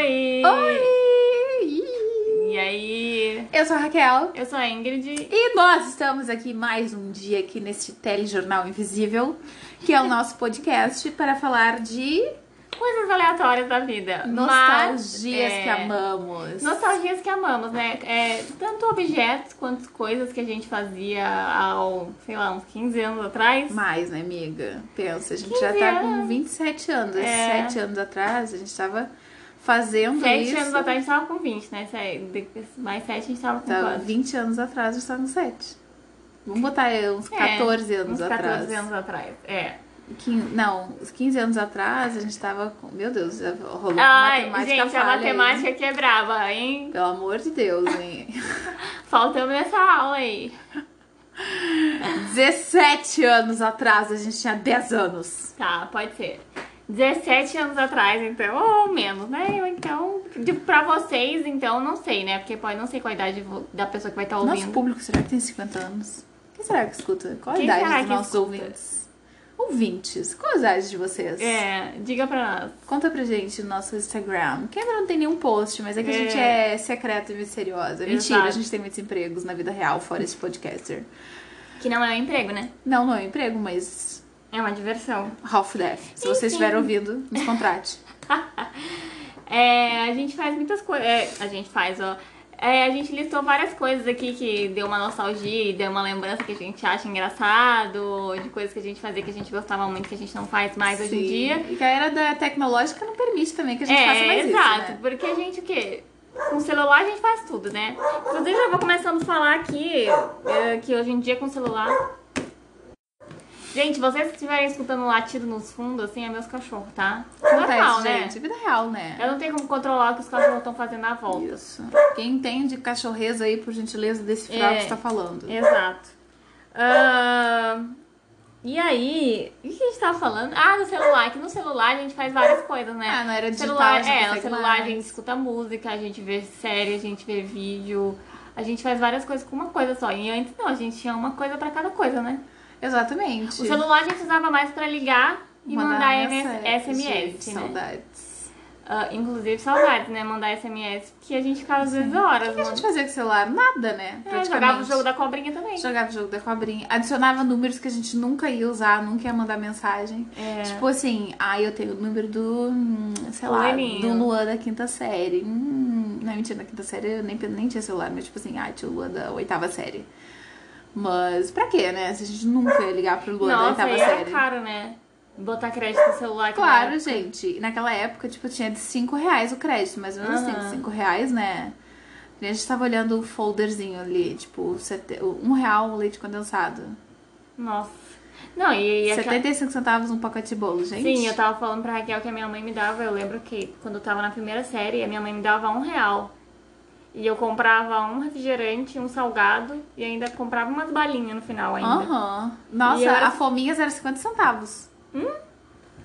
Oi! Oi! E aí? Eu sou a Raquel Eu sou a Ingrid. e nós estamos aqui mais um dia aqui neste telejornal invisível, que é o nosso podcast para falar de Coisas aleatórias da vida. nostalgias Mas, que é, amamos. Nostalgias que amamos, né? É, tanto objetos quanto coisas que a gente fazia há, sei lá, uns 15 anos atrás. Mais, né, amiga? Pensa, a gente 15 já tá com anos. 27 anos. É. 7 anos atrás, a gente tava fazendo Sete isso. anos atrás a gente tava com 20, né? De- Mais sete a gente tava com Tava quanto? 20 anos atrás, a gente tava com 7. Vamos botar uns É, 14 anos uns atrás. 14 anos atrás. É. Quin- Não, uns 15 anos atrás a gente tava com. Meu Deus, já rolou uma Ai, matemática gente, a falha aí. matemática aqui é brava, hein? Pelo amor de Deus, hein? Faltamos nessa aula aí. 17 anos atrás a gente tinha 10 anos. Tá, pode ser. 17 anos atrás, então, ou menos, né? Ou então, de- pra vocês, então, não sei, né? Porque pode não sei qual a idade da pessoa que vai estar Nosso ouvindo. público, será que tem 50 anos? Quem será que escuta? Qual a Quem idade dos nossos escuta? ouvintes? Ouvintes, qual a idade de vocês? É, diga pra nós. Conta pra gente no nosso Instagram. Que ainda não tem nenhum post, mas é que a É. gente é secreta e misteriosa. Mentira, Exato. a gente tem muitos empregos na vida real, fora esse podcaster. Que não é um emprego, né? Não, não é um emprego, mas É uma diversão. half death. Se Enfim. estiver ouvindo, nos contrate. É, a gente faz muitas coisas. É, a gente faz, ó. É, a gente listou várias coisas aqui que deu uma nostalgia e deu uma lembrança que a gente acha engraçado, de coisas que a gente fazia que a gente gostava muito, que a gente não faz mais hoje em Sim. dia. E que a era da tecnológica não permite também que a gente é, faça mais exato. isso, né? Porque a gente o quê? Com celular a gente faz tudo, né? Inclusive já vou começando a falar aqui é, que hoje em dia com o celular. Gente, vocês que estiverem escutando um latido nos fundos, assim, é meus cachorros, tá? Normal, né? gente. Vida real, né? Eu não tenho como controlar o que os cachorros estão fazendo à volta. Isso. Quem entende cachorreza aí, por gentileza, o É. que você tá falando. Exato. Ahn, e aí, o que a gente tava falando? Ah, no celular, que no celular a gente faz várias coisas, né? Ah, não era digital, celular, a é, no celular a mais. gente escuta música, a gente vê série, a gente vê vídeo, a gente faz várias coisas com uma coisa só. E antes não, a gente tinha uma coisa pra cada coisa, né? Exatamente. O celular a gente usava mais pra ligar e mandar, MS, mensagem. SMS, Gente, né? Saudades. Ah, inclusive saudades, né? Mandar SMS, que a gente ficava às vezes horas. O que a gente fazia com o celular? Nada, né? É, jogava o jogo da cobrinha também. Jogava o jogo da cobrinha. Adicionava números que a gente nunca ia usar, nunca ia mandar mensagem. É. Tipo assim, ah, eu tenho o número do, hum, sei lá, do Luan da quinta série. Hum, não, mentira, na quinta série eu nem, nem tinha celular, mas tipo assim, ah, tinha o Luan da oitava série. Mas pra quê, né? Se a gente nunca ia ligar pro Luan da Nossa, oitava aí era série. caro, né? Botar crédito no celular. Claro, gente. Naquela época, tipo, tinha de 5 reais o crédito, mas mesmo assim, Aham. 5 reais, né? A gente tava olhando o folderzinho ali, tipo, sete... um real o leite condensado. Nossa. Não, e, e aquela- 75 centavos um pacote de bolo, gente. Sim, eu tava falando pra Raquel que a minha mãe me dava, eu lembro que quando eu tava na primeira série, a minha mãe me dava um real. E eu comprava um refrigerante, um salgado e ainda comprava umas balinhas no final ainda. Aham. Nossa, era- a fominhas era 50 centavos.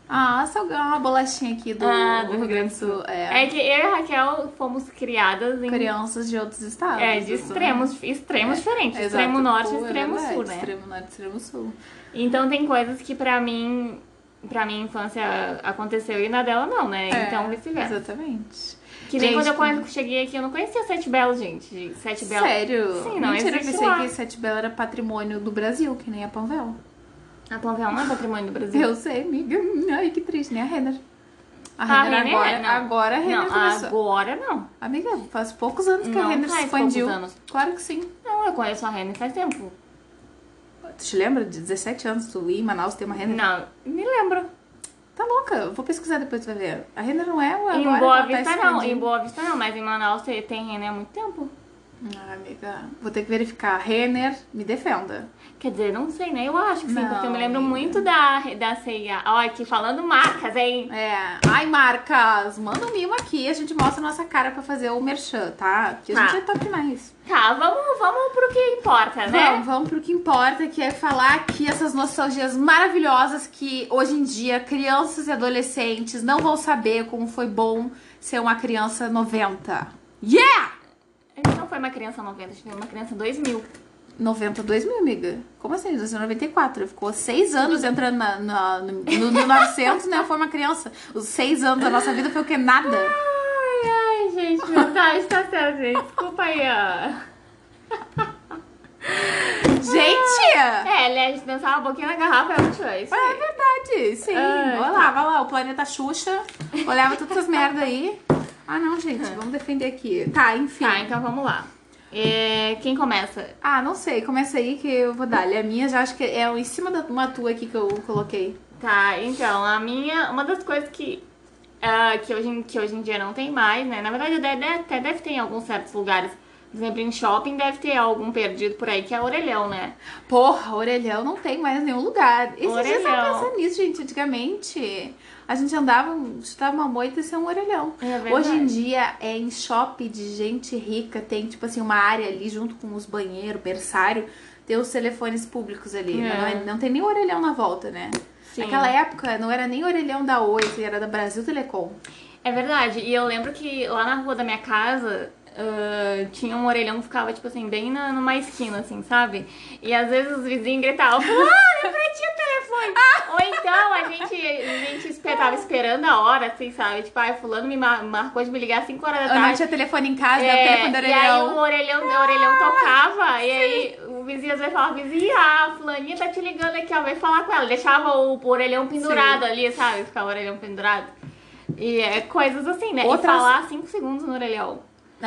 Ah, salgado, uma bolachinha aqui do, Hum? Ah, do Rio Grande do Sul. É. É que eu e a Raquel fomos criadas em. Crianças de outros estados. É, de assim. extremos, extremos diferentes. Exato. Extremo norte e é extremo sul, né? Extremo norte e extremo sul. Então tem coisas que pra mim, pra minha infância aconteceu e na dela não, né? É, então vice-versa. Exatamente. Que nem Gente, quando eu quando cheguei aqui, eu não conhecia Sete Belos, gente. Sete Belos. Sério? Sim, não Mentira, eu pensei lá. que Sete Belo era patrimônio do Brasil, que nem a Panvel. A Panvel não é patrimônio do Brasil. Eu sei, amiga. Ai, que triste, nem a Renner. A A Renner, Renner, agora, não. agora a Renner não, começou. agora não. Amiga, faz poucos anos que a Não Renner se expandiu. anos. Claro que sim. Não, eu conheço a Renner faz tempo. Tu te lembra de 17 anos tu ir em Manaus ter uma Renner? Não, me lembro. Tá louca, vou pesquisar depois tu vai ver. A Renner não é agora, em Boa tá Vista não, em Boa Vista não, mas em Manaus tem tem Renner há muito tempo. Ah, amiga, vou ter que verificar. Renner, me defenda. Quer dizer, não sei, né? Eu acho que sim, Não, porque eu me lembro amiga. muito da, da CIA. Olha, aqui falando marcas, hein? É. Ai, marcas, manda um mimo aqui, a gente mostra a nossa cara pra fazer o merchan, tá? Que a Tá. gente é top demais. Tá, vamos, vamos pro que importa, né? Vamos, vamos pro que importa, que é falar aqui essas nostalgias maravilhosas que hoje em dia crianças e adolescentes não vão saber como foi bom ser uma criança 90. Yeah! Não foi uma criança 90, a gente foi uma criança 2000. 90, 2000, amiga. Como assim? 1994. Ficou seis anos entrando na, na- no, no 1900, né? Foi uma criança. Os seis anos da nossa vida foi o que? Nada. Ai, gente, verdade, tá certo, gente. Desculpa aí, ó. Gente! É, ele a gente dançava um pouquinho na garrafa, é muito isso. É verdade, sim. Ai, Olha lá, vai lá, o planeta Xuxa. Olhava todas essas merda aí. Ah, não, gente, vamos defender aqui. Tá, enfim. Tá, então vamos lá. É, quem começa? Ah, não sei, começa aí que eu vou dar. A minha já acho que é em cima da uma tua aqui que eu coloquei. Tá, então, a minha. Uma das coisas que. ah, que, hoje, em- que hoje em dia não tem mais, né? Na verdade, até deve ter em alguns certos lugares. Por exemplo, em shopping deve ter algum perdido por aí, que é orelhão, né? Porra, orelhão não tem mais nenhum lugar. Esses dias eu Orelhão. pensando nisso, gente. Antigamente, a gente andava, chutava uma moita e ser um orelhão. É. Hoje em dia, é em shopping de gente rica, tem, tipo assim, uma área ali junto com os banheiros, berçário, tem os telefones públicos ali. É. Não, é- não tem nem orelhão na volta, né? Sim. Naquela época, não era nem orelhão da Oi, era da Brasil Telecom. É verdade. E eu lembro que lá na rua da minha casa ah, tinha um orelhão que ficava, tipo assim, bem na, numa esquina, assim, sabe? E às vezes os vizinhos gritavam, ah, pra ti o telefone. Ou então a gente, a gente tava esperando a hora, assim, sabe? Tipo, ai, fulano me mar- marcou de me ligar às 5 horas da Eu não tarde. tinha telefone em casa, É, o telefone do e aí o orelhão. orelhão, o orelhão tocava, e aí o vizinho às vezes falava, vizinha, a fulaninha tá te ligando aqui, ó, vem falar com ela. Deixava o, orelhão pendurado ali, sabe? Ficava o orelhão pendurado. E é coisas assim, né? Outras- E falar 5 segundos no orelhão.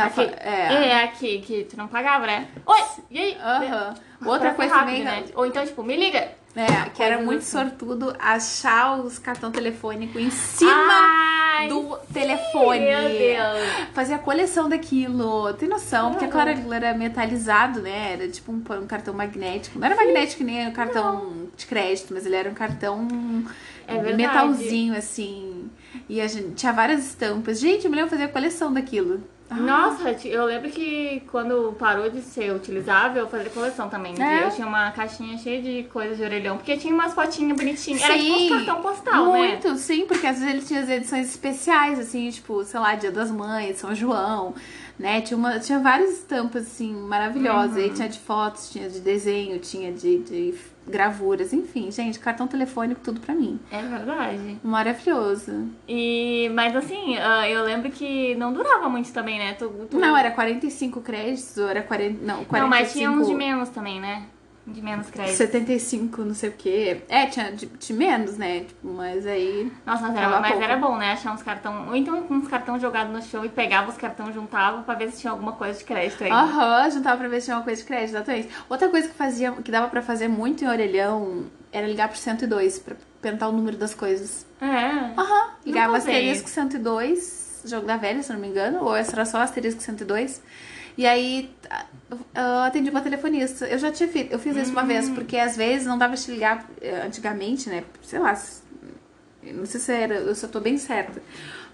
Aqui, fa- é. é. aqui, que tu não pagava, né? Oi, e aí? Aham. Outra coisa ser também. rápido, né? Ou então, tipo, me liga. É, que era muito assim. sortudo achar os cartão telefônico em cima Ai, do sim, telefone. Meu Deus. Fazia a coleção daquilo. Tem noção? Porque, Uhum. claro, aquilo era metalizado, né? Era tipo um, um cartão magnético. Não era magnético que nem o cartão de crédito, mas ele era um cartão É metalzinho, assim. E gente tinha várias estampas. Gente, eu me lembro fazer a coleção daquilo. Ah, Nossa, eu lembro que quando parou de ser utilizável, eu fazia coleção também. É? Eu tinha uma caixinha cheia de coisas de orelhão, porque tinha umas fotinhas bonitinhas. Era tipo Sim, uns cartão postal, né? Muito, sim, porque às vezes ele tinha as edições especiais, assim, tipo, sei lá, Dia das Mães, São João, né? Tinha, uma, tinha várias estampas, assim, maravilhosas. Uhum. Aí tinha de fotos, tinha de desenho, tinha de, de gravuras, enfim, gente, cartão telefônico, tudo pra mim. É verdade. Maravilhoso. E, mas assim, ah, eu lembro que não durava muito também, né? Tu, tu- Não, era 45 créditos, ou era 40. Não, 45. Não, mas tinha uns de menos também, né? De menos crédito. 75, não sei o quê. É, tinha de, de menos, né? Tipo, mas aí. Nossa, mas, era, mas era bom, né? Achar uns cartão. Ou então uns cartão jogado no chão e pegava os cartão, juntava pra ver se tinha alguma coisa de crédito aí. Aham, juntava pra ver se tinha uma coisa de crédito, exatamente. Outra coisa que fazia, que dava pra fazer muito em orelhão era ligar pro 102 pra perguntar o número das coisas. É. Aham, ligava Nunca usei. asterisco 102, jogo da velha, se não me engano, ou era só asterisco 102. E aí ah, eu atendi uma telefonista. Eu já tinha feito, eu fiz isso uma Hum. vez, porque às vezes não dava te ligar eh, antigamente, né? Sei lá, não sei se era, eu só tô bem certa.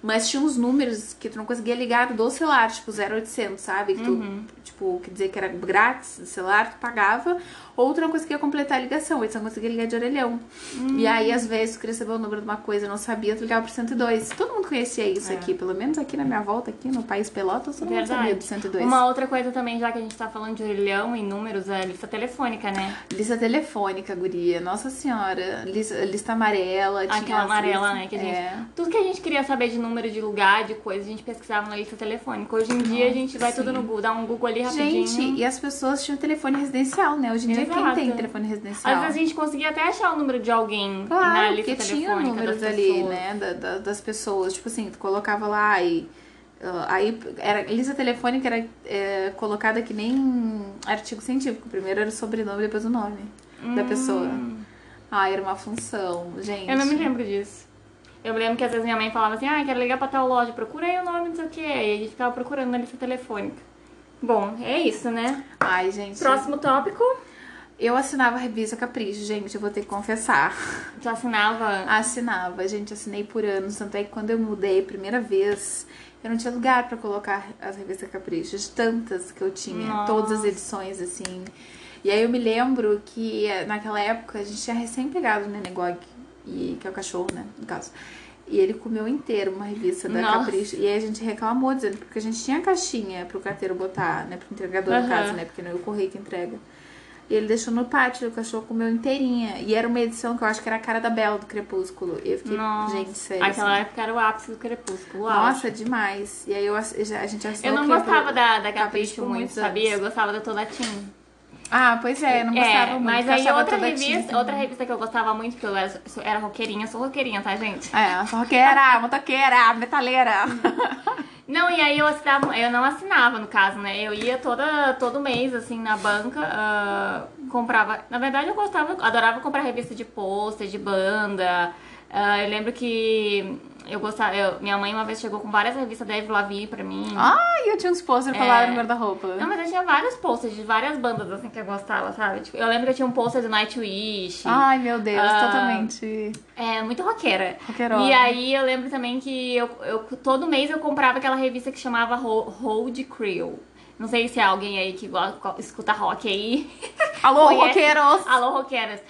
Mas tinha uns números que tu não conseguia ligar do celular, tipo 0800, sabe? Que tu, Uhum. tipo, quer dizer que era grátis do celular, tu pagava, ou tu não conseguia completar a ligação, tu não conseguia ligar de orelhão. Hum. E aí, às vezes, tu queria saber o número de uma coisa, não sabia, tu ligava pro 102. Todo mundo conhecia isso É. aqui, pelo menos aqui na minha volta, aqui no país Pelotas, todo mundo sabia do 102. Uma outra coisa também, já que a gente tá falando de orelhão e números, é a lista telefônica, né? Lista telefônica, guria. Nossa senhora. Lista, lista amarela. tinha Aquela amarela, listas- né? Que a gente, É. Tudo que a gente queria saber de número de lugar, de coisa, a gente pesquisava na lista telefônica. Hoje em dia a gente vai sim. tudo no Google, dá um Google ali rapidinho. Gente, e as pessoas tinham telefone residencial, né? Hoje em dia, quem Exato. tem telefone residencial? Às vezes a gente conseguia até achar o número de alguém na Claro, lista porque tinha telefônica números ali, né, da- da- das pessoas. Tipo assim, tu colocava lá e... ah, aí, era, lista telefônica era é, colocada que nem artigo científico. Primeiro era o sobrenome, depois o nome da pessoa. Ah, era uma função, gente. Hum. Eu não me lembro disso. Eu me lembro que às vezes minha mãe falava assim, ah, quero ligar pra tal loja, procura aí o nome, não sei o que. Aí a gente ficava procurando na lista telefônica. Bom, é isso, né? Ai, gente. Próximo tópico. Eu assinava a revista Capricho, gente, eu vou ter que confessar. Tu assinava. Assinava, gente, assinei por anos. Tanto é que quando eu mudei a primeira vez, eu não tinha lugar pra colocar as revistas Capricho, de tantas que eu tinha, Nossa. todas as edições, assim. E aí eu me lembro que eh, naquela época a gente tinha recém pegado o Nenegog, e, que é o cachorro, né, no caso. E ele comeu inteiro uma revista da Nossa. Capricho. E aí a gente reclamou, dizendo, porque a gente tinha caixinha pro carteiro botar, né, pro entregador, no Aham. caso, né, porque não é o correio que entrega. E ele deixou no pátio, o cachorro comeu inteirinha. E era uma edição que eu acho que era a cara da Bela do Crepúsculo. E eu fiquei, Nossa. gente, sério. Aquela assim. época era o ápice do crepúsculo. Nossa, demais. E aí eu, a gente assistiu Eu não gostava da, da Capricho Capricho muito, sabia? Eu gostava da Tonatim. Ah, pois é, eu não gostava muito. mas aí outra revista, tinta. outra revista que eu gostava muito, porque eu era, sou- era roqueirinha, sou roqueirinha, tá, gente? É, só roqueira, motoqueira, metaleira. Não, e aí eu assinava, eu não assinava, no caso, né? Eu ia toda, todo mês, assim, na banca, ah, comprava. Na verdade, eu gostava, adorava comprar revista de pôster, de banda. Ah, eu lembro que eu gostava. eu- minha mãe uma vez chegou com várias revistas da Eve Lavigne pra mim. Ai, eu tinha uns posters colados no guarda-roupa. Não, mas eu tinha vários posters de várias bandas, assim, que eu gostava, sabe? Tipo, eu lembro que eu tinha um pôster do Nightwish. Ai, meu Deus, Ah, totalmente. É, muito roqueira. Roqueirona. E aí eu lembro também que eu, eu todo mês eu comprava aquela revista que chamava Ho- Hold Crew. Não sei se é alguém aí que go- go- escuta rock aí. Alô, roqueiros! Alô, roqueiras.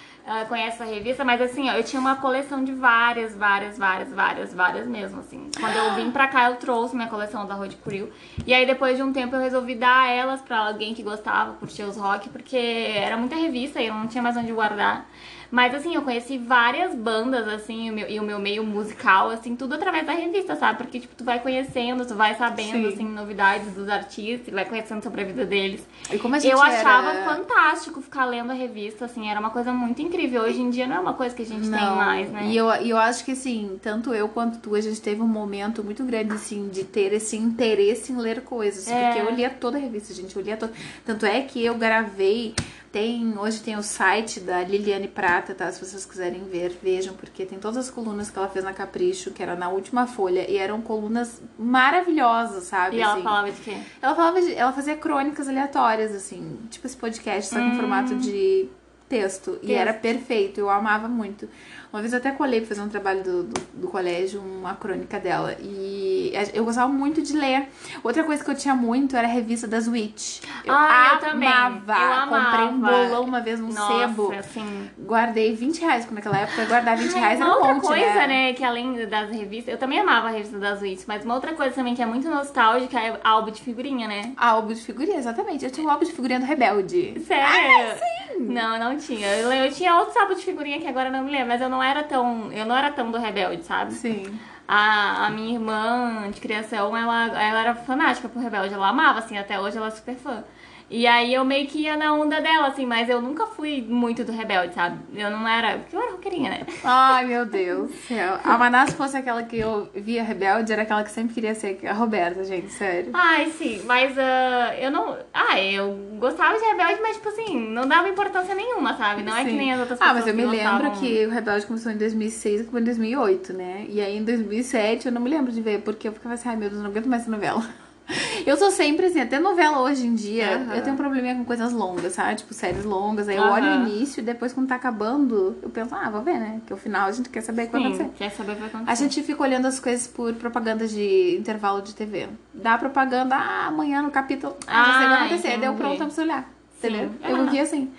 Conhece essa revista, mas assim, ó, eu tinha uma coleção de várias, várias, várias, várias, várias mesmo, assim. Quando eu vim pra cá, eu trouxe minha coleção da Road Crew. E aí, depois de um tempo, eu resolvi dar elas pra alguém que gostava, curtia os rock, porque era muita revista e eu não tinha mais onde guardar. Mas assim, eu conheci várias bandas, assim, e o meu, e o meu meio musical, assim, tudo através da revista, sabe? Porque, tipo, tu vai conhecendo, tu vai sabendo, Sim. assim, novidades dos artistas, vai conhecendo sobre a vida deles. E como a gente Eu achava era... fantástico ficar lendo a revista, assim, era uma coisa muito incrível. Hoje em dia não é uma coisa que a gente tem mais, né? E eu, eu acho que, assim, tanto eu quanto tu, a gente teve um momento muito grande, assim, de ter esse interesse em ler coisas. É. Porque eu lia toda a revista, gente, eu lia toda. Tanto é que eu gravei, tem, hoje tem o site da Liliane Prata, tá? Se vocês quiserem ver, vejam, porque tem todas as colunas que ela fez na Capricho, que era na última folha, e eram colunas maravilhosas, sabe? E ela assim. falava de quê? Ela falava de, ela fazia crônicas aleatórias, assim, tipo esse podcast, só que em formato de texto. E Texto. era perfeito, eu amava muito. Uma vez eu até colei pra fazer um trabalho do, do, do colégio, uma crônica dela. E eu gostava muito de ler. Outra coisa que eu tinha muito era a revista das Witch. Eu Ah, eu também. amava. Eu Comprei um amava. bolão uma vez num Nossa, sebo. assim. Guardei 20 reais, porque naquela época guardar 20 Ai, reais era um outra monte, coisa, né? né, que além das revistas, eu também amava a revista das Wits, mas uma outra coisa também que é muito nostálgica é álbum de figurinha, né? Álbum de figurinha, exatamente. Eu tinha um álbum de figurinha do Rebelde. Sério? Não, não tinha. Eu, eu tinha outros álbuns de figurinha que agora não me lembro, mas eu não era tão. Eu não era tão do Rebelde, sabe? Sim. A, a minha irmã de criação, ela, ela era fanática pro Rebelde. Ela amava, assim, até hoje ela é super fã. E aí eu meio que ia na onda dela, assim, mas eu nunca fui muito do Rebelde, sabe? Eu não era. Porque eu era roqueirinha, né? Ai, meu Deus do céu. A Maná, se fosse aquela que eu via rebelde, era aquela que sempre queria ser a Roberta, gente, sério. Ai, sim, mas ah, eu não. Ah, eu gostava de Rebelde, mas, tipo assim, não dava importância nenhuma, sabe? Não é que Sim. nem as outras Ah, pessoas. mas eu me lembro gostavam. que o Rebelde começou em 2006 e acabou em 2008, né? E aí em 2007 eu não me lembro de ver, porque eu ficava assim, ai meu Deus, eu não aguento mais essa novela. Eu sou sempre assim, até novela hoje em dia, Aham. eu tenho um probleminha com coisas longas, sabe? Tipo, séries longas. Aí eu olho o início e depois quando tá acabando, eu penso, ah, vou ver, né? Que o final a gente quer saber o que vai acontecer. Quer saber o que vai acontecer. A gente fica olhando as coisas por propaganda de intervalo de TV. Dá propaganda, ah, amanhã no capítulo. Ah, já sei o que vai Ah, acontecer. Deu pronto, vamos olhar. Entendeu? Sim. Eu Ah. vivia assim.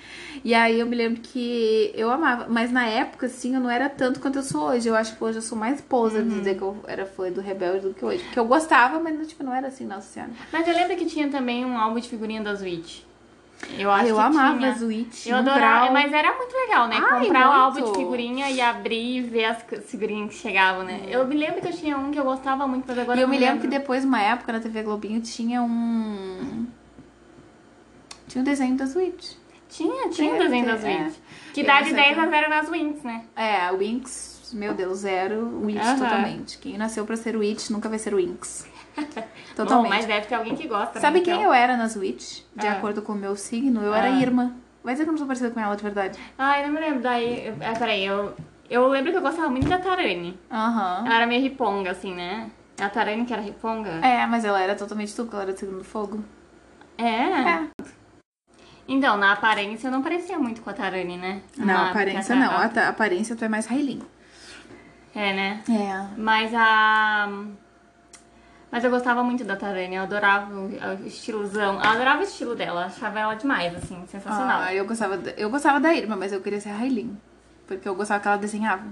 E aí eu me lembro que eu amava. Mas na época, assim, eu não era tanto quanto eu sou hoje. Eu acho que hoje eu sou mais posa Uhum. de dizer que eu era fã do Rebelde do que hoje. Porque eu gostava, mas tipo, não era assim, nossa senhora. Mas eu lembro que tinha também um álbum de figurinha da Switch. Eu Ah, acho eu que amava tinha. a Switch. Eu adorava, mas era muito legal, né? Ai, Comprar o álbum muito. de figurinha e abrir e ver as figurinhas que chegavam, né? Eu me lembro que eu tinha um que eu gostava muito, mas agora E eu não me lembro que depois, uma época, na TV Globinho, tinha um. Tinha um desenho da Switch. Tinha, tinha É, desenho da é. Switch. Que dá de sei 10 a como. 0 nas Wings, né? É, o Winx, meu Deus, zero. Witch Aham. totalmente. Quem nasceu pra ser Witch nunca vai ser Winx. Bom, Totalmente. mas deve ter alguém que gosta. Sabe né? quem Então- eu era nas Witch? De Ah. acordo com o meu signo, eu era Ah. Irma. Vai dizer que eu não sou parecida com ela de verdade. Ai, não me lembro. Daí. É, peraí, eu. Eu lembro que eu gostava muito da Tarani. Aham. Ela era meio riponga, assim, né? É a Tarani que era riponga? É, mas ela era totalmente tu, porque ela era do signo do fogo. É. É. Então, na aparência eu não parecia muito com a Tarani, né? Não, Na- aparência não. a- A, aparência tu é mais Railin. É, né? É. Mas a. Mas eu gostava muito da Tarani, eu adorava o estilozão. Eu adorava o estilo dela, achava ela demais, assim, sensacional. Ah, eu gostava, da, eu gostava da Irma, mas eu queria ser a Railin. Porque eu gostava que ela desenhava.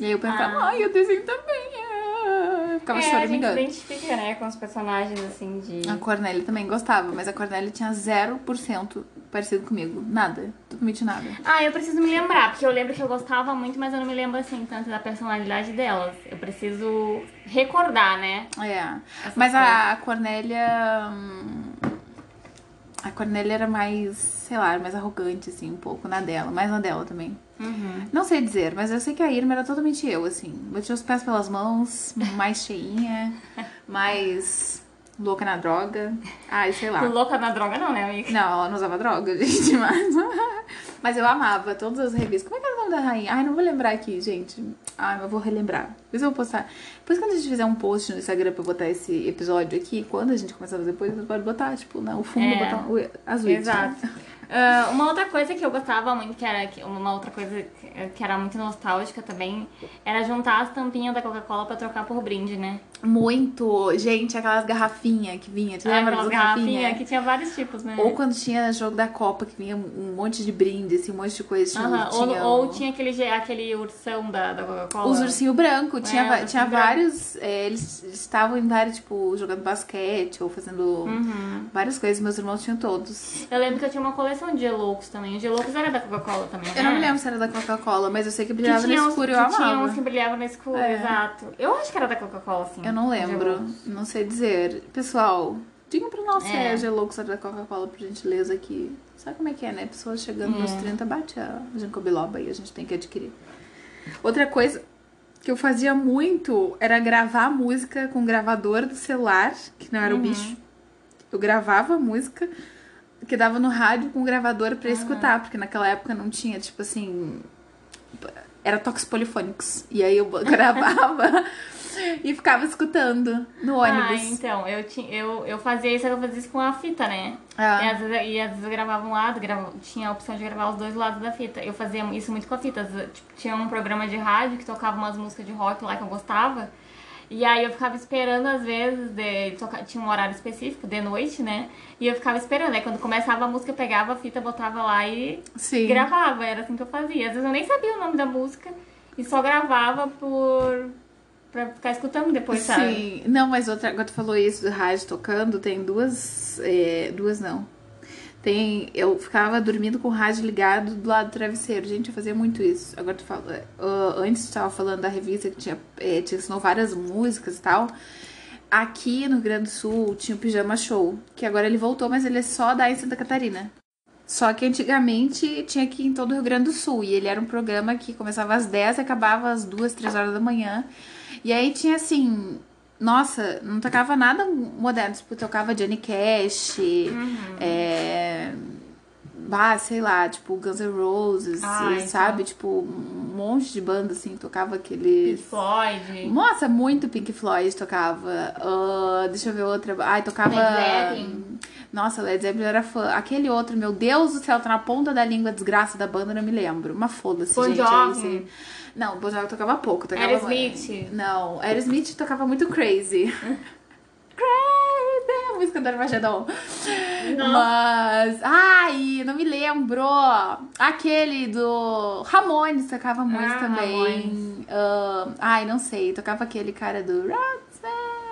E aí eu pensava, Ah. ai, eu desenho também. ah." ficava é, a gente choramingando. se identifica, né, com os personagens, assim, de... A Cornélia também gostava, mas a Cornélia tinha 0% parecido comigo. Nada. Totalmente nada. Ah, eu preciso me lembrar, porque eu lembro que eu gostava muito, mas eu não me lembro, assim, tanto da personalidade delas. Eu preciso recordar, né? É. Mas a, a Cornélia. hum, A Cornélia era mais, sei lá, mais arrogante, assim, um pouco na dela, mais na dela também. Uhum. Não sei dizer, mas eu sei que a Irma era totalmente eu, assim. Batia os pés pelas mãos, mais cheinha, mais louca na droga. Ai, sei lá. Louca na droga não, né, amiga? Não, ela não usava droga, gente, mas. Mas eu amava todas as revistas. Como é que era o nome da rainha? Ai, não vou lembrar aqui, gente. Ai, mas eu vou relembrar. Depois eu vou postar. Depois, quando a gente fizer um post no Instagram pra botar esse episódio aqui, quando a gente começar a fazer depois, você pode botar, tipo, no fundo, É. botar o- as witches. Exato. Ah, uma outra coisa que eu gostava muito, que era uma outra coisa que- era muito nostálgica também, era juntar as tampinhas da Coca-Cola pra trocar por brinde, né? Muito. Gente, aquelas garrafinhas que vinha. Você lembra Aquelas das garrafinhas que tinha vários tipos, né? Ou quando tinha jogo da Copa, que vinha um monte de brinde, assim, um monte de coisa. Tinha, Aham, ou, tinha ou o- tinha aquele, aquele ursão da, da Coca-Cola. Os ursinhos brancos, tinha, É, os tinha ursinho branco. vários. é, eles estavam em vários, tipo, jogando basquete ou fazendo Uhum. várias coisas. Meus irmãos tinham todos. Eu lembro que eu tinha uma coleção de Geloucos também. O Geloucos era da Coca-Cola também, Eu não né? me lembro se era da Coca-Cola, mas eu sei que Que brilhava no tinha, uns, escuro e que eu tinha amava. uns que brilhavam no escuro, É. exato. Eu acho que era da Coca-Cola, sim. Eu não lembro, Geloucos. não sei dizer. Pessoal, digam pra nós se É. é Gelouco, se é da Coca-Cola, por gentileza aqui. Sabe como é que é, né? Pessoas chegando nos É. 30, bate a ginkgo biloba e a gente tem que adquirir. Outra coisa que eu fazia muito era gravar música com gravador do celular, que não era o Uhum. bicho. Eu gravava a música que dava no rádio com gravador pra escutar, porque naquela época não tinha, tipo assim, era toques polifônicos. E aí eu gravava e ficava escutando no Ah, ônibus. então, eu, tinha, eu, eu fazia isso, eu fazia isso com a fita, né? Ah. E, às vezes, e às vezes eu gravava um lado, grava, tinha a opção de gravar os dois lados da fita. Eu fazia isso muito com a fita. Vezes, Tipo, tinha um programa de rádio que tocava umas músicas de rock lá que eu gostava. E aí eu ficava esperando, às vezes, de, tinha um horário específico, de noite, né? E eu ficava esperando. Aí quando começava a música, eu pegava a fita, botava lá e Sim. gravava. Era assim que eu fazia. Às vezes eu nem sabia o nome da música e só gravava por. pra ficar escutando depois, sabe? Sim. Não, mas outra, agora tu falou isso do rádio tocando, tem duas. é, duas não. Tem. Eu ficava dormindo com o rádio ligado do lado do travesseiro. Gente, eu fazia muito isso. Agora tu fala. ah, antes tu tava falando da revista que tinha, tinha ensinou várias músicas e tal. Aqui no Rio Grande do Sul tinha o Pijama Show, que agora ele voltou, mas ele é só da em Santa Catarina. Só que antigamente tinha aqui em todo o Rio Grande do Sul. E ele era um programa que começava às 10 e acabava às 2, 3 horas da manhã. E aí tinha assim. Nossa, não tocava nada moderno. Tipo, tocava Johnny Cash. É. Ah, sei lá, tipo, Guns N' Roses, Ah, então. sabe? Tipo, um monte de banda, assim, tocava Pink aqueles. Floyd. Nossa, muito Pink Floyd tocava. Ah, deixa eu ver outra. Ai, tocava. Nossa, Led Zeppelin era fã. Aquele outro, meu Deus do céu, tá na ponta da língua, desgraça da banda, não me lembro. Uma foda-se, gente. Jovi. Aí, esse- Não, Bon Jovi tocava pouco. Tocava... Aerosmith. Não, Aerosmith tocava muito Crazy. Crazy, a música do Armagedon. Não. Mas, ai, não me lembro. Aquele do Ramones tocava muito Ah, também. Ah, ai, não sei, tocava aquele cara do Roxanne.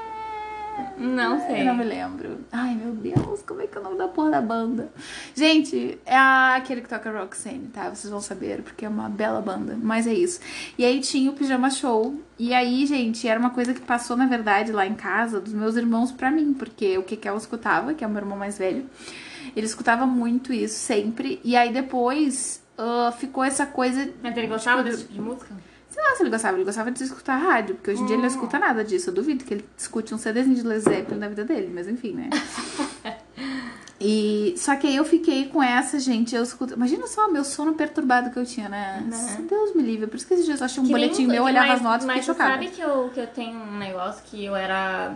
Não sei. Eu não me lembro. Ai, meu Deus, como é que é o nome da porra da banda? Gente, é aquele que toca Roxanne, tá? Vocês vão saber, porque é uma bela banda. Mas é isso. E aí tinha o Pijama Show. E aí, gente, era uma coisa que passou, na verdade, lá em casa, dos meus irmãos pra mim. Porque o Kekel escutava, que é o meu irmão mais velho. Ele escutava muito isso, sempre. E aí, depois, ah, ficou essa coisa... Mas ele gostava desse tipo de música? Sei lá se ele gostava, ele gostava de escutar rádio, porque hoje em dia ele não escuta nada disso. Eu duvido que ele escute um CDzinho de Led Zeppelin na vida dele, mas enfim, né? E só que aí eu fiquei com essa, gente. Eu escuto. Imagina só o meu sono perturbado que eu tinha, né? Deus me livre. Por isso que esses dias eu achei um Que boletim meu, olhava mas- as notas e Mas fiquei chocada. sabe que eu, que eu tenho um negócio que eu era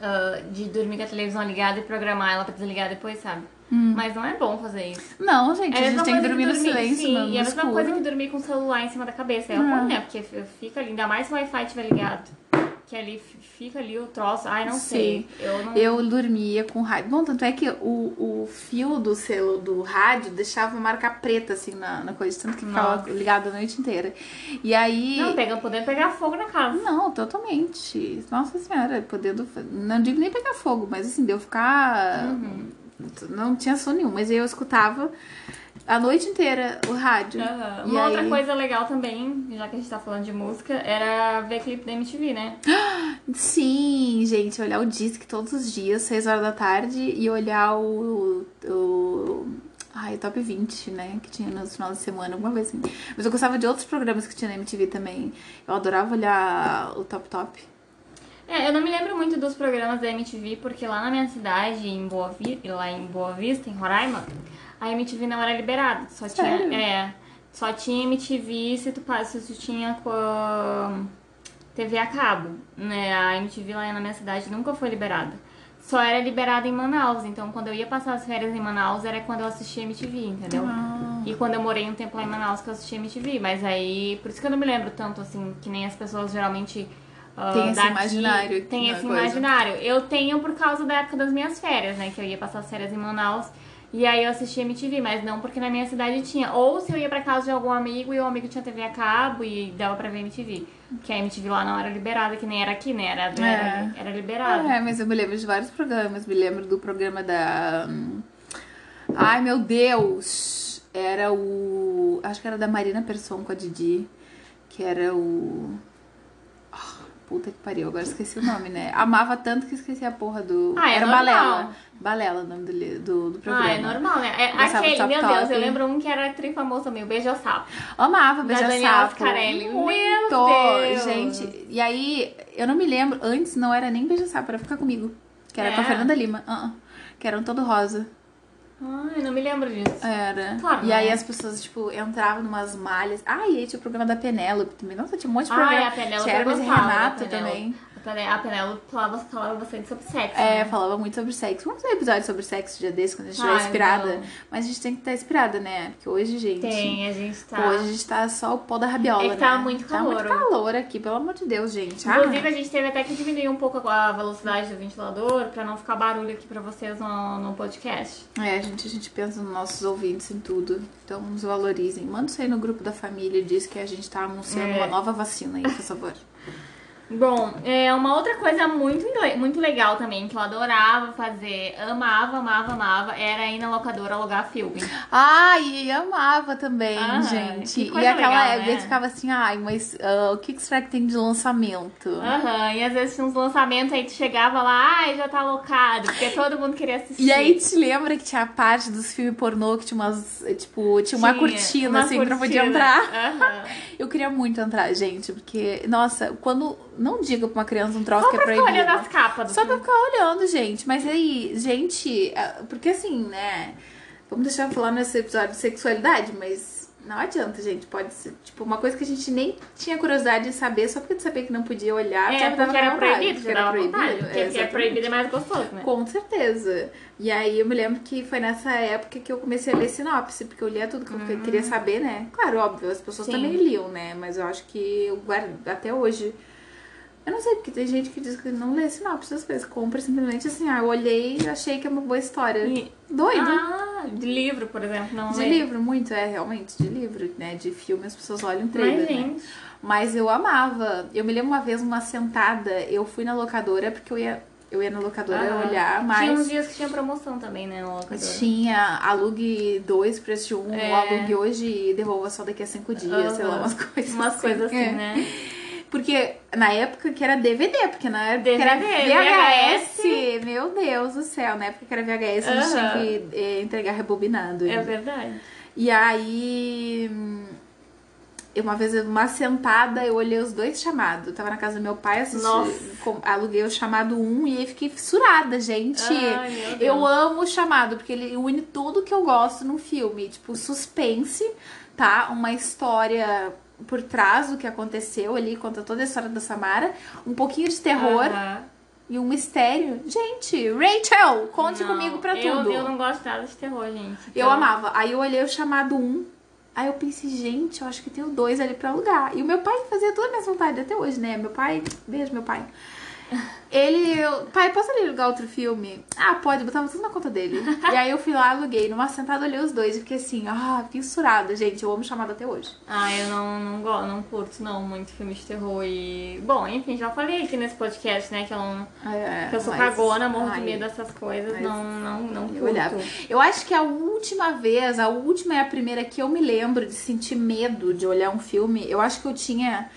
ah, de dormir com a televisão ligada e programar ela pra desligar depois, sabe? Hum. Mas não é bom fazer isso. Não, gente, É a gente tem que coisa dormir no silêncio, sim, no, no e é a mesma coisa que dormir com o celular em cima da cabeça. É Hum. ruim, né? Porque fica ali, ainda mais se o Wi-Fi estiver ligado. que ali fica ali o troço. Ai, não Sim. sei. Eu não. Eu dormia com rádio. Bom, tanto é que o, o fio do selo do rádio deixava marca preta, assim, na, na coisa, tanto que ficava Nossa. ligado a noite inteira. E aí. Não, pega, poder pegar fogo na casa. Não, totalmente. Nossa senhora, podendo. Não digo nem pegar fogo, mas assim, deu ficar. Não tinha som nenhum, mas eu escutava a noite inteira o rádio. E Uma outra aí- coisa legal também, já que a gente tá falando de música, era ver clipe da MTV, né? Sim, gente, olhar o disque todos os dias, 6 horas da tarde, e olhar o. o ai, top 20, né? Que tinha no final de semana, alguma coisa assim. Mas eu gostava de outros programas que tinha na MTV também. Eu adorava olhar o Top Top. É, eu não me lembro muito dos programas da MTV, porque lá na minha cidade, em Boa Vi- lá em Boa Vista, em Roraima, a MTV não era liberada. Só Sério? tinha. É. Só tinha MTV se tu, se tu tinha com a TV a cabo. Né? A MTV lá na minha cidade nunca foi liberada. Só era liberada em Manaus. Então quando eu ia passar as férias em Manaus era quando eu assistia MTV, entendeu? Ah. E quando eu morei um tempo lá em Manaus que eu assisti MTV. Mas aí, por isso que eu não me lembro tanto, assim, que nem as pessoas geralmente. Tem esse daqui imaginário Tem esse coisa. imaginário. Eu tenho por causa da época das minhas férias, né? Que eu ia passar as férias em Manaus. E aí eu assistia MTV, mas não porque na minha cidade tinha. Ou se eu ia pra casa de algum amigo e o amigo tinha TV a cabo e dava pra ver MTV. Que a MTV lá não era liberada, que nem era aqui, né? Era, era, era liberada. É, mas eu me lembro de vários programas. Me lembro do programa da. hum, Ai, meu Deus! Era o. Acho que era da Marina Persson com a Didi. Que era o. Puta que pariu, agora esqueci o nome, né? Amava tanto que esqueci a porra do. Ah, é era normal. Balela. Balela o nome do, do, do programa. Ah, é normal, né? É, aquele, Top meu Top. Deus, eu lembro um que era tri famoso também, o Beijo Sapo. Amava Beija Daniela Sapo. Muito, Meu Deus. gente. E aí, eu não me lembro, antes não era nem Beija Sapo, era Ficar Comigo. Que era com a É? Fernanda Lima. Ah, ah. que eram todo rosa. Ai, não me lembro disso. Era. Claro, e aí né? as pessoas, tipo, entravam numas malhas. Ah, e aí tinha o programa da Penélope também. Nossa, tinha um monte de Ah, programa. a Penélope tinha eu Hermes e Renato também. A Pené- A Penélope falava, falava bastante sobre sexo. É, né? falava muito sobre sexo. Vamos fazer um episódio sobre sexo dia desse, quando a gente estiver inspirada. não. Mas a gente tem que estar inspirada, né? Porque hoje, gente. Tem, a gente tá. Hoje a gente tá só o pó da rabiola, É que tá né? muito Tá muito calor. calor aqui, pelo amor de Deus, gente. Ah, Inclusive, a gente teve até que diminuir um pouco a velocidade do ventilador pra não ficar barulho aqui pra vocês no, no podcast. É, gente, a gente pensa nos nossos ouvintes em tudo. Então nos valorizem. Manda isso aí no grupo da família, diz que a gente tá anunciando É. uma nova vacina aí, por favor. Bom, é uma outra coisa muito, muito legal também, que eu adorava fazer, amava, amava, amava, era ir na locadora alugar filme. Ai, amava também, Ah, gente. que E aquela legal, época né? ficava assim, ai, mas ah, o que, que será que tem de lançamento? Aham, e às vezes tinha uns lançamentos aí tu chegava lá, ai, já tá alocado, porque todo mundo queria assistir. E aí, te lembra que tinha a parte dos filmes pornô que tinha umas, tipo, tinha uma cortina, uma assim, pra poder cortina. entrar. Aham. Eu queria muito entrar, gente, porque, nossa, quando. Não diga pra uma criança um troço Só que é pra ficar proibido. olhando as capas do Só pra filme. ficar olhando, gente. Mas aí, gente, é, porque assim, né? Vamos deixar eu falar nesse episódio de sexualidade, mas não adianta, gente. Pode ser, tipo, uma coisa que a gente nem tinha curiosidade de saber, só porque tu sabia que não podia olhar, É, porque era vontade, proibido, porque era proibido. vontade. Porque, é exatamente. proibido é mais gostoso, né? Com certeza. E aí eu me lembro que foi nessa época que eu comecei a ler sinopse, porque eu lia tudo que eu queria saber, né? Claro, óbvio, as pessoas. Sim. também liam, né? Mas eu acho que eu guardo até hoje. Eu não sei, porque tem gente que diz que não lê sinopse das coisas, compra simplesmente assim, ah, eu olhei e achei que é uma boa história. E- Doido. Ah, de livro, por exemplo, não de lê. livro, muito, é, realmente, de livro, né? De filme as pessoas olham Mas, trailer, né? gente, Mas eu amava. Eu me lembro uma vez, uma sentada, eu fui na locadora, porque eu ia, eu ia na locadora ah, olhar, mas... Tinha uns dias que tinha promoção também, né, no locador. Tinha alugue dois, preço um, É. ou alugue hoje e devolva só daqui a cinco dias, sei lá, umas coisas Umas assim. coisas assim, É. né? Porque na época que era DVD, porque na época que era DVD, VHS, meu Deus do céu, na época que era VHS a gente tinha que eh, entregar rebobinado. É verdade. E aí, uma vez, uma sentada, eu olhei os dois chamados. Eu tava na casa do meu pai, assisti, com- aluguei o chamado 1 e aí fiquei fissurada, gente. Ai, eu amo o chamado, porque ele une tudo que eu gosto num filme. Tipo, suspense, tá? Uma história por trás do que aconteceu ali, conta toda a história da Samara. Um pouquinho de terror e um mistério. Gente, Rachel, conte Não, comigo pra eu- tudo. Eu não gosto nada de terror, gente. Eu Então, amava. Aí eu olhei o chamado 1 Aí eu pensei, gente, eu acho que tenho dois ali pra alugar. E o meu pai fazia toda a minha vontade até hoje, né? Meu pai, beijo, meu pai. Ele, eu, pai, posso alugar outro filme? Ah, pode, botava tudo na conta dele. e aí eu fui lá, aluguei. Numa sentada, olhei os dois e fiquei assim, ah, fissurada, gente. Eu amo chamado até hoje. Ah, eu não, não gosto, não curto, não, muito filme de terror. E. Bom, enfim, já falei aqui nesse podcast, né? Que eu, não, É, que eu sou mas- cagona, morro de ai, medo dessas coisas. mas Não, não, não curto. Eu olhava. Eu acho que a última vez, a última e a primeira que eu me lembro de sentir medo de olhar um filme, eu acho que eu tinha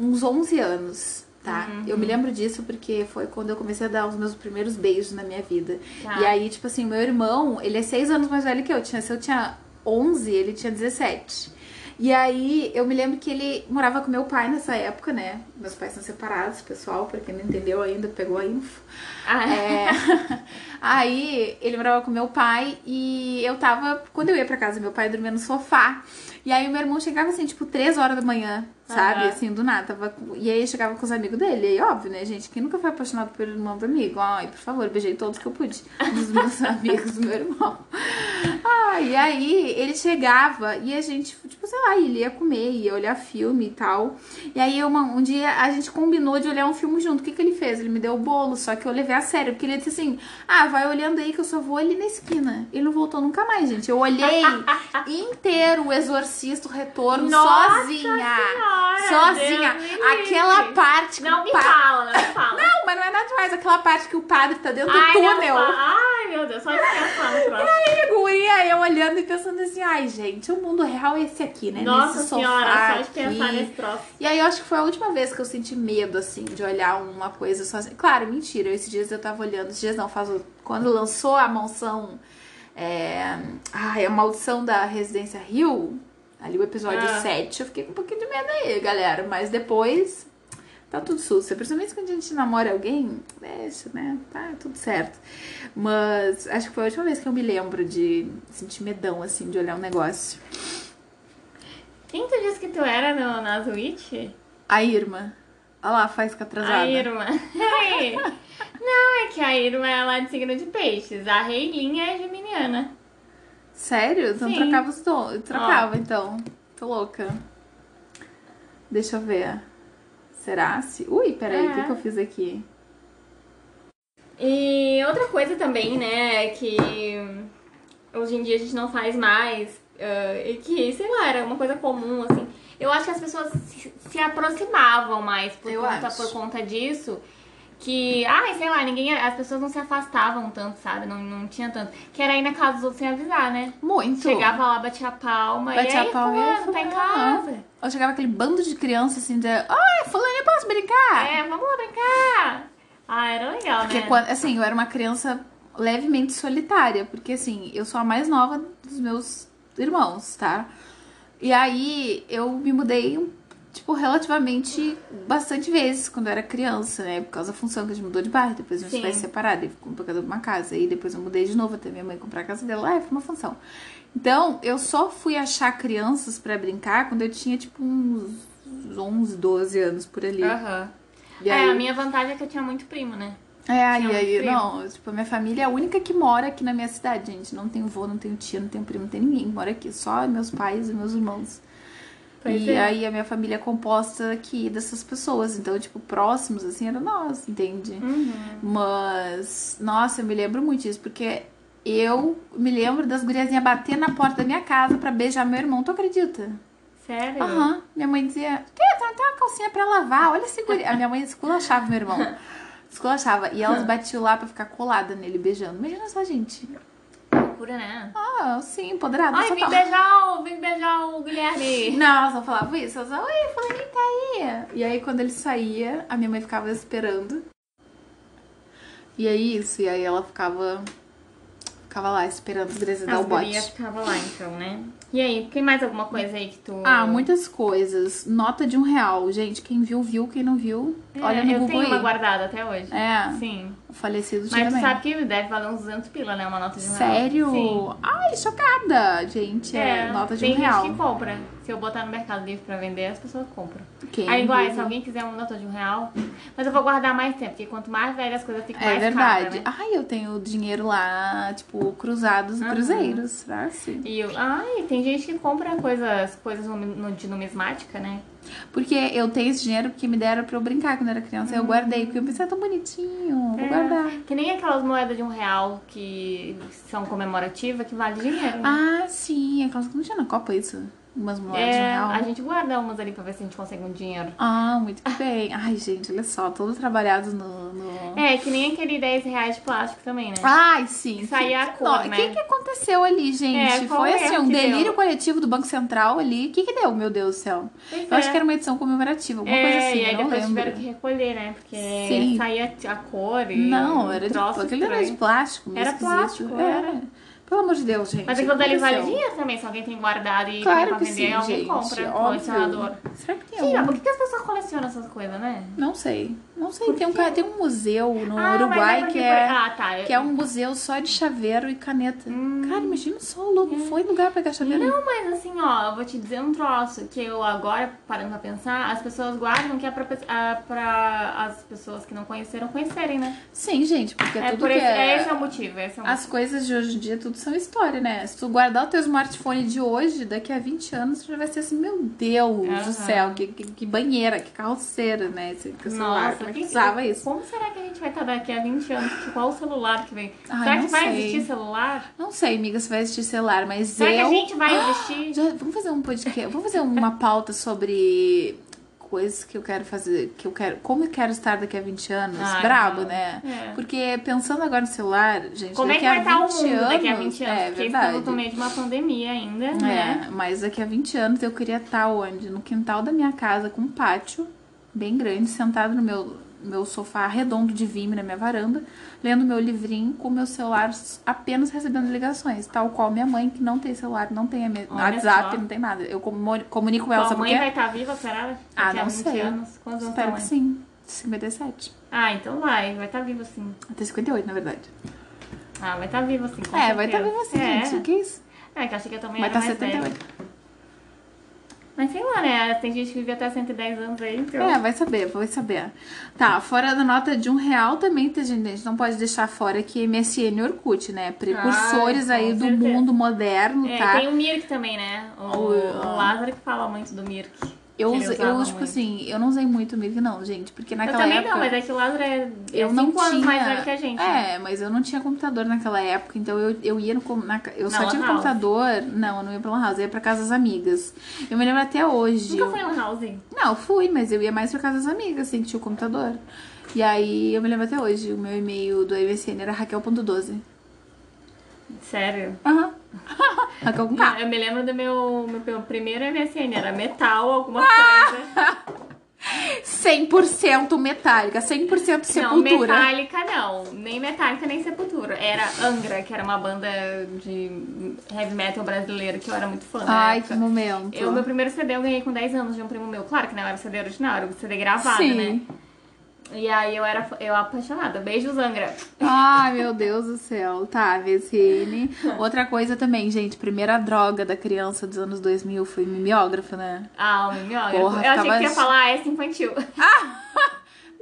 uns 11 anos, tá? Eu me lembro disso porque foi quando eu comecei a dar os meus primeiros beijos na minha vida. Tá. E aí, tipo assim, meu irmão, ele é 6 anos mais velho que eu. Tinha, se eu tinha 11, ele tinha 17. E aí, eu me lembro que ele morava com meu pai nessa época, né? Meus pais são separados, pessoal, pra quem não entendeu ainda, pegou a info. Ah, É. Aí ele morava com meu pai e eu tava. Quando eu ia pra casa, meu pai dormia no sofá. E aí o meu irmão chegava assim, tipo, três horas da manhã, sabe? Aham. Assim, do nada. Tava... E aí eu chegava com os amigos dele. E aí, óbvio, né, gente? Quem nunca foi apaixonado pelo irmão do amigo? Ai, por favor, beijei todos que eu pude. Dos meus amigos do meu irmão. Ah, e aí ele chegava e a gente, tipo, sei lá, ele ia comer, ia olhar filme e tal. E aí uma- um dia a gente combinou de olhar um filme junto. O que, que ele fez? Ele me deu o bolo, só que eu levei a sério, porque ele disse assim: Ah, vai olhando aí que eu só vou ali na esquina. Ele não voltou nunca mais, gente. Eu olhei inteiro o Exorcista, o retorno, Nossa sozinha. Senhora, sozinha. Deus me. Aquela parte que Não me pa- fala, não me fala. Não, mas não é nada demais. Aquela parte que o padre tá dentro Ai, do não túnel. fala. Ai, meu Deus, só de pensar no próximo. Aí, guria, eu olhando e pensando assim, ai, gente, o mundo real é esse aqui, né? Nossa Nesse senhora, só de pensar aqui. nesse troço. E aí eu acho que foi a última vez que eu senti medo, assim, de olhar uma coisa sozinha. Claro, mentira, esses dias eu tava olhando, esses dias não, faz o- quando lançou a mansão, é... ai, a maldição da Residência Rio, ali o episódio Ah. 7, eu fiquei com um pouquinho de medo aí, galera, mas depois tá tudo sussa. Principalmente quando a gente namora alguém, deixa, né, tá tudo certo. Mas acho que foi a última vez que eu me lembro de sentir medão, assim, de olhar um negócio. Quem tu disse que tu era no, na Twitch? A Irma. Olha lá, faz que atrasada. A Irma. Não, é que a Irma ela é de signo de peixes. A Reilinha é geminiana. Sério? Então Sim. trocava os dons. Trocava, então. Tô louca. Deixa eu ver. Será? Se... Ui, peraí, o que, É. que eu fiz aqui? E outra coisa também, né, que hoje em dia a gente não faz mais, eh, e que, sei lá, era uma coisa comum, assim. Eu acho que as pessoas se, se aproximavam mais por conta, por conta disso. Que, ai, sei lá, ninguém. As pessoas não se afastavam tanto, sabe? Não, não tinha tanto. Que era ir na casa dos outros sem avisar, né? Muito. Chegava lá, batia a palma. Batia e aí, a palma fulano, tá em casa. Ou chegava aquele bando de crianças assim, de... Ai, fulano, posso brincar? É, vamos lá brincar. Ah, era legal, Porque, né? quando, assim, eu era uma criança levemente solitária. Porque, assim, eu sou a mais nova dos meus irmãos, tá? E aí, eu me mudei, tipo, relativamente bastante vezes quando eu era criança, né? Por causa da função que a gente mudou de bairro. Depois a gente vai separar, e ficou por causa de uma casa. E depois eu mudei de novo até minha mãe comprar a casa dela. Ah, foi uma função. Então, eu só fui achar crianças pra brincar quando eu tinha, tipo, uns 11, 12 anos por ali. Aham. E É, aí, a minha vantagem é que eu tinha muito primo, né? é, Tinha e aí, primo. não, tipo, a minha família é a única que mora aqui na minha cidade, gente. Não tenho avô, não tenho tia, não tenho primo, não tem ninguém que mora aqui. Só meus pais e meus irmãos. Pois e é. aí a minha família é composta aqui dessas pessoas. Então, tipo, próximos, assim, era nós, entende? Uhum. Mas, nossa, eu me lembro muito disso, porque eu me lembro das guriazinhas bater na porta da minha casa pra beijar meu irmão, tu acredita? Sério? Aham. Minha mãe dizia, que? Tu não tem uma calcinha pra lavar? Olha esse guri. A minha mãe esculachava meu irmão. Esculachava. E elas batiam lá pra ficar colada nele, beijando. Imagina só, gente. Loucura, né? Ah, sim, empoderada. Ai, só vem tá- beijar, o, vem beijar o Guilherme. Não, elas não falavam isso. Elas falavam, oi, fulaninho tá aí. E aí, quando ele saía, a minha mãe ficava esperando. E aí, isso. E aí, ela ficava... Ficava lá, esperando o bote. gurias ficavam lá, então, né? E aí, tem mais alguma coisa aí que tu... Ah, muitas coisas. Nota de um real. Gente, quem viu, viu. Quem não viu, É, olha no Eu Google tenho aí. uma guardada até hoje. É. Sim. O falecido Mas tu também. sabe que deve valer uns 200 pila, né? Uma nota de um Sério? real. Sim. Ai, chocada, gente. É, nota de tem um real. gente que compra. Se eu botar no Mercado Livre pra vender, as pessoas compram. Quem Aí, igual, se alguém quiser uma nota de um real, mas eu vou guardar mais tempo, porque quanto mais velha as coisas ficam É mais verdade. caras, né? Ai, eu tenho dinheiro lá, tipo, cruzados e Aham. cruzeiros, tá? Assim. E eu, ai, tem gente que compra coisas, coisas de numismática, né? Porque eu tenho esse dinheiro porque me deram pra eu brincar quando eu era criança. Eu guardei, porque eu pensei, é tão bonitinho, vou É, guardar. Que nem aquelas moedas de um real que são comemorativas, que vale dinheiro. né? Ah, sim, aquelas que não tinha na Copa isso. Umas moedas de um é, real. a gente guarda umas ali pra ver se a gente consegue um dinheiro. Ah, muito bem. Ai, gente, olha só, todo trabalhado no. no... É, que nem aquele 10 reais de plástico também, né? Ai, sim. É a cor, Não, né? O que, que aconteceu ali, gente? É, Foi é assim, um delírio deu? coletivo do Banco Central ali. O que, que deu, meu Deus do céu? Pois Eu acho é. que era uma edição comemorativa, alguma é, coisa assim, e aí depois lembro. tiveram que recolher, né? Porque Sim. saía a cor e Não, era de, aquele era de plástico. Era esquisito. plástico, era. Pelo amor de Deus, gente. Mas aquilo dali vale dinheiro também, se alguém tem guardado e Claro tem pra vender, sim, alguém gente. compra, óbvio. colecionador. Será que tem Sim, algum? por que que as pessoas colecionam essas coisas, né? Não sei. Não sei. Por Tem um, quê? tem um museu no Ah, mas Uruguai que é, Ah, tá. que é um museu só de chaveiro e caneta. Hum. Cara, imagina só, louco. Foi lugar pra pegar chaveiro. Não, mas assim, ó, eu vou te dizer um troço que eu agora, parando pra pensar, as pessoas guardam que é pra, ah, pra as pessoas que não conheceram conhecerem, né? Sim, gente, porque É, tudo por esse, é... esse é o motivo, esse é o As coisas de hoje em dia, tudo são história, né? Se tu guardar o teu smartphone de hoje, daqui a 20 anos, tu já vai ser assim, meu Deus do céu, que, que, que banheira, que carroceira, né? Esse que Nossa, é usava isso? Como será que a gente vai estar daqui a 20 anos? Tipo, Qual o celular que vem? Ai, será que vai sei. existir celular? Não sei, amiga, se vai existir celular, mas Será eu... que a gente vai existir? Já- vamos fazer um podcast, vamos fazer uma pauta sobre coisas que eu quero fazer, que eu quero, como eu quero estar daqui a 20 anos, Ai, brabo, não. né? É. Porque pensando agora no celular, gente, Como é daqui que vai a estar o 20 mundo anos, daqui a 20 anos? é Porque verdade. estamos no meio de uma pandemia ainda, né? É, mas daqui a 20 anos eu queria estar onde? No quintal da minha casa, com um pátio bem grande, sentado no meu, meu sofá redondo de vime na minha varanda, lendo meu livrinho com meu celular apenas recebendo ligações, tal qual minha mãe, que não tem celular, não tem a Olha WhatsApp, só. não tem nada. Eu comu- comunico com ela, por mãe vai estar viva, será? Ah, não 20 sei. anos? Quantos anos Espero tua que sim. 57. Ah, então vai, vai estar viva sim. Até 58, na verdade. Ah, vai estar viva sim. é, vai estar certeza. vivo assim, é. gente. O que é isso? É, que eu achei que eu também Vai era estar mais 78. velha. Mas sei lá, né? Tem gente que vive até 110 anos aí, então. É, vai saber, vai saber. Tá, fora da nota de um real também, tem gente, a gente não pode deixar fora que MSN e Orkut, né? Precursores com aí do certeza. mundo moderno, É, tá? tem o Mirk também, né? O, O- o Lázaro que fala muito do Mirk. Eu, usei- eu usava tipo assim, eu não usei muito o Mirk, não, gente, porque Eu naquela também época. não, mas é que o Lázaro é, é eu não cinco anos tinha. mais velho que a gente. É, mas eu não tinha computador naquela época, então eu, eu ia no. Na, eu só Lan tive House? computador. Não, eu não ia pra Lan House, eu ia pra casa das amigas. Eu me lembro até hoje. Nunca eu- foi no House. Não, fui, mas eu ia mais pra casa das amigas, assim, que tinha o computador. E aí, eu me lembro até hoje, o meu e-mail do MSN era raquel.12. Sério. Aham. Com K. Eu me lembro do meu, meu, primeiro MSN, era metal, alguma Ah! coisa. 100% metálica, 100% Não, sepultura. metálica não. Nem metálica, nem sepultura. Era Angra, que era uma banda de heavy metal brasileira que eu era muito fã. Ai, que momento. Eu, meu primeiro CD eu ganhei com 10 anos de um primo meu. Claro que não era o CD original, era o CD gravado, Sim. né? E aí eu era eu apaixonada. Beijos, Angra. Ai, meu Deus do céu. Tá, MSN. Outra coisa também, gente. Primeira droga da criança dos anos 2000 foi mimeógrafo, né? Ah, o mimeógrafo. Porra, eu achei que ia falar essa infantil.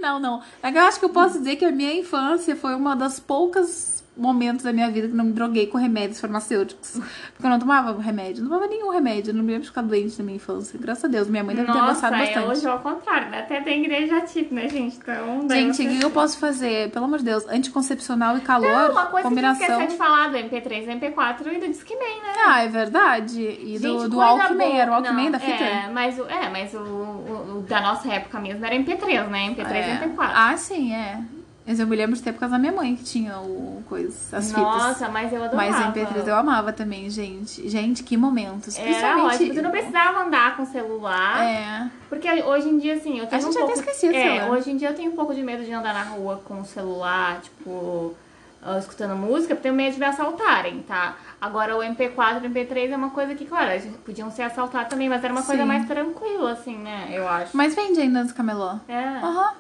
Não, não. É que Eu acho que eu posso dizer que a minha infância foi uma das poucas momentos da minha vida que não me droguei com remédios farmacêuticos. Porque eu não tomava remédio, não tomava nenhum remédio, eu não me lembro de ficar doente na minha infância. Graças a Deus, minha mãe deve ter Nossa, gostado é bastante. hoje ao contrário, né? Até tem igreja tipo, né, gente? Então, daí Gente, o que eu posso fazer? Pelo amor de Deus, anticoncepcional e calor, Não, uma coisa que combinação. você esqueceu de falar do MP3 e MP4 e do Discman, né? Ah, é verdade. E do, Gente, do coisa Walkman, boa. era o Walkman Não, da fita? É, mas, o, é, mas o, o- o da nossa época mesmo era MP3, né? MP3 É. e MP4. Ah, sim, é. Mas eu me lembro de ter por causa da minha mãe que tinha o coisa, as fitas. Nossa, mas eu adorava. Mas MP3 eu amava também, gente. Gente, que momentos. Era Principalmente. ótimo, você não precisava andar com celular. É. Porque hoje em dia, assim, eu tenho gente um até pouco... esquecia do é, celular. hoje em dia eu tenho um pouco de medo de andar na rua com o celular, tipo, ah, escutando música, porque tenho medo de me assaltarem, tá? Agora o MP4 e o MP3 é uma coisa que, claro, a gente- podiam ser assaltados também, mas era uma coisa Sim. mais tranquila, assim, né? Eu acho. Mas vende ainda nos camelô. É. Aham.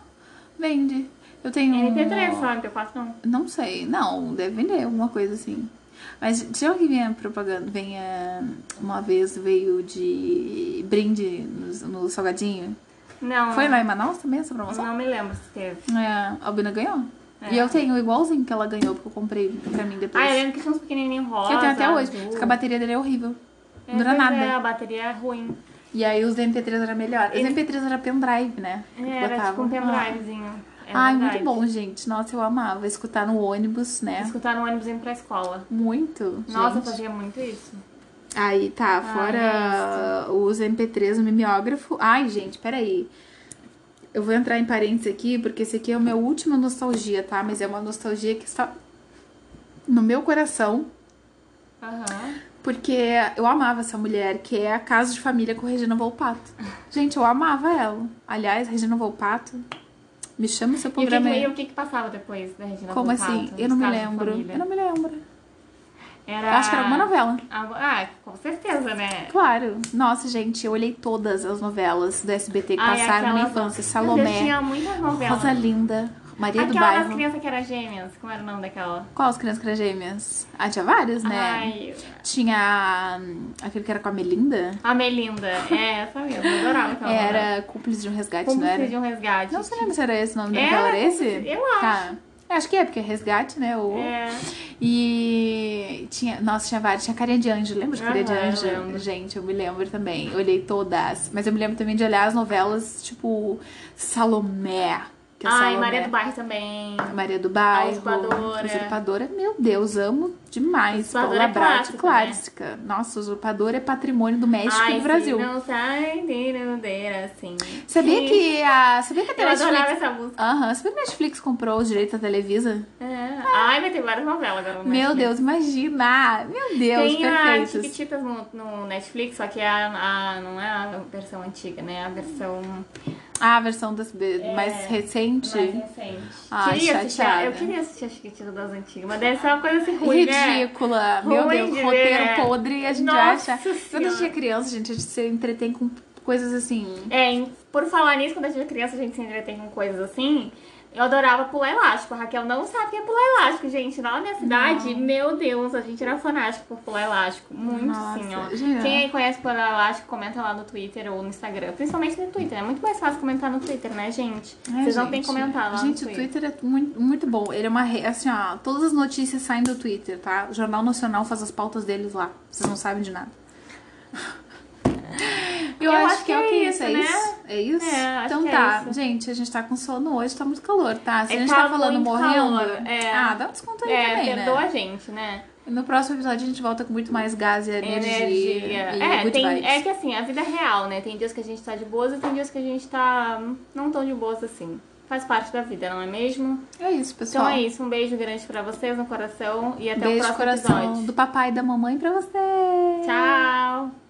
Vende. Eu tenho. MP3 só, MP4 não. Não sei, não, deve vender alguma coisa assim. Mas tinha que vinha propaganda, venha uma vez veio de brinde no, no salgadinho. Não. Foi lá em Manaus também essa promoção? Não me lembro se teve. É, a Albina ganhou. É. E eu tenho igualzinho que ela ganhou, porque eu comprei pra mim depois. Ah, eu lembro que tinha uns pequenininhos rosa. que eu tenho até hoje. azul. Só que a bateria dele é horrível. É, Não dura pois nada. É, a bateria é ruim. E aí os MP3 era melhor. Os Ele- MP3 era pendrive, né? É, era tipo um pendrivezinho. É Ai, verdade. muito bom, gente. Nossa, eu amava escutar no ônibus, né? Escutar no ônibus indo pra escola. Muito. Nossa, eu gente. fazia muito isso. Aí tá, fora os MP3, o mimeógrafo. Ai, gente, peraí. Eu vou entrar em parênteses aqui, porque esse aqui é o meu última nostalgia, tá? Mas é uma nostalgia que está no meu coração, Aham. porque eu amava essa mulher, que é a Casa de Família com Regina Volpato. Gente, eu amava ela. Aliás, Regina Volpato, me chama seu E o que, programa que, o que que passava depois da Regina Como Volpato, assim? Eu não me lembro. Eu não me lembro. Era... Eu acho que era uma novela. Ah, com certeza, né? Claro. Nossa, gente, eu olhei todas as novelas do SBT que Ai, passaram na infância. Deus, Salomé, tinha muitas novelas. Rosa Linda, Maria do Aquela das Bairro. crianças que eram gêmeas. Como era o nome daquela? Qual as crianças que eram gêmeas? Ah, tinha várias, né? Ai, Tinha hum, aquele que era com a Melinda. a Melinda. É, essa mesmo. Eu adorava aquela. Era Cúmplice de um Resgate, Como não era? de um resgate. Não, lembra se era esse o nome da Era, novela? Era esse? eu acho. Tá. Eu acho que é, porque é resgate, né? O... É. E tinha, nossa, tinha vários, tinha Carinha de Anjo, lembra de Carinha de eu Anjo? lembro. Gente, eu me lembro também, eu olhei todas, mas eu me lembro também de olhar as novelas, tipo, Salomé, que é Ai, Salomé. Maria do Bairro também. Maria do Bairro, Usurpadora. Usurpadora, meu Deus, amo demais. Usurpadora Paula é Brat, clássica, clássica. Nossa, Usurpadora é patrimônio do México Ai, e do Brasil. Não sai de assim. Sabia que a, sabia que a Eu adorava Netflix... essa música. Aham, sabia que a Netflix comprou os direitos da Televisa? É. Ai, vai ter várias novelas agora no Meu Netflix. Deus, imagina! Meu Deus, Tem a perfeitos. Chiquititas no, no Netflix, só que a, a- não é a versão antiga, né? A versão Ah, a versão das, mais recente. É, mais recente. Ai, queria assistir, chateada. eu queria assistir a Chiquititas das antigas, mas deve ser uma coisa assim ruim, né? Ridícula. Meu Ruim Deus, de roteiro ver. podre. A gente Nossa acha. Quando a Senhora. gente é criança, gente, a gente se entretém com coisas assim. É, por falar nisso, quando a gente é criança, a gente se entretém com coisas assim. Eu adorava pular elástico. A Raquel não sabe o que é pular elástico, gente. Lá na minha cidade, meu Deus, a gente era fanático por pular elástico. Muito Nossa, sim, ó. gente. Quem aí conhece pular elástico, comenta lá no Twitter ou no Instagram. Principalmente no Twitter. É muito mais fácil comentar no Twitter, né, gente? É, Vocês não têm gente. que comentar lá Gente, o Twitter. Twitter é muito, muito bom. Ele é uma. re- Assim, ó, todas as notícias saem do Twitter, tá? O Jornal Nacional faz as pautas deles lá. Vocês não sabem de nada. Eu, acho, que é, o que é isso, é né? isso? É isso? É, acho então que é tá, isso. gente, a gente tá com sono hoje, tá muito calor, tá? Se É a gente tá tá falando morrendo. é. Ah, dá um desconto aí É, também, perdoa né? a gente, né? No próximo episódio a gente volta com muito mais gás e energia. Energia. E É, tem, vibes. é que assim, a vida é real, né? Tem dias que a gente tá de boas e tem dias que a gente tá não tão de boas assim. Faz parte da vida, não é mesmo? É isso, pessoal. Então é isso. Um beijo grande pra vocês no coração e até Beijo o próximo coração episódio. do papai e da mamãe pra você. Tchau!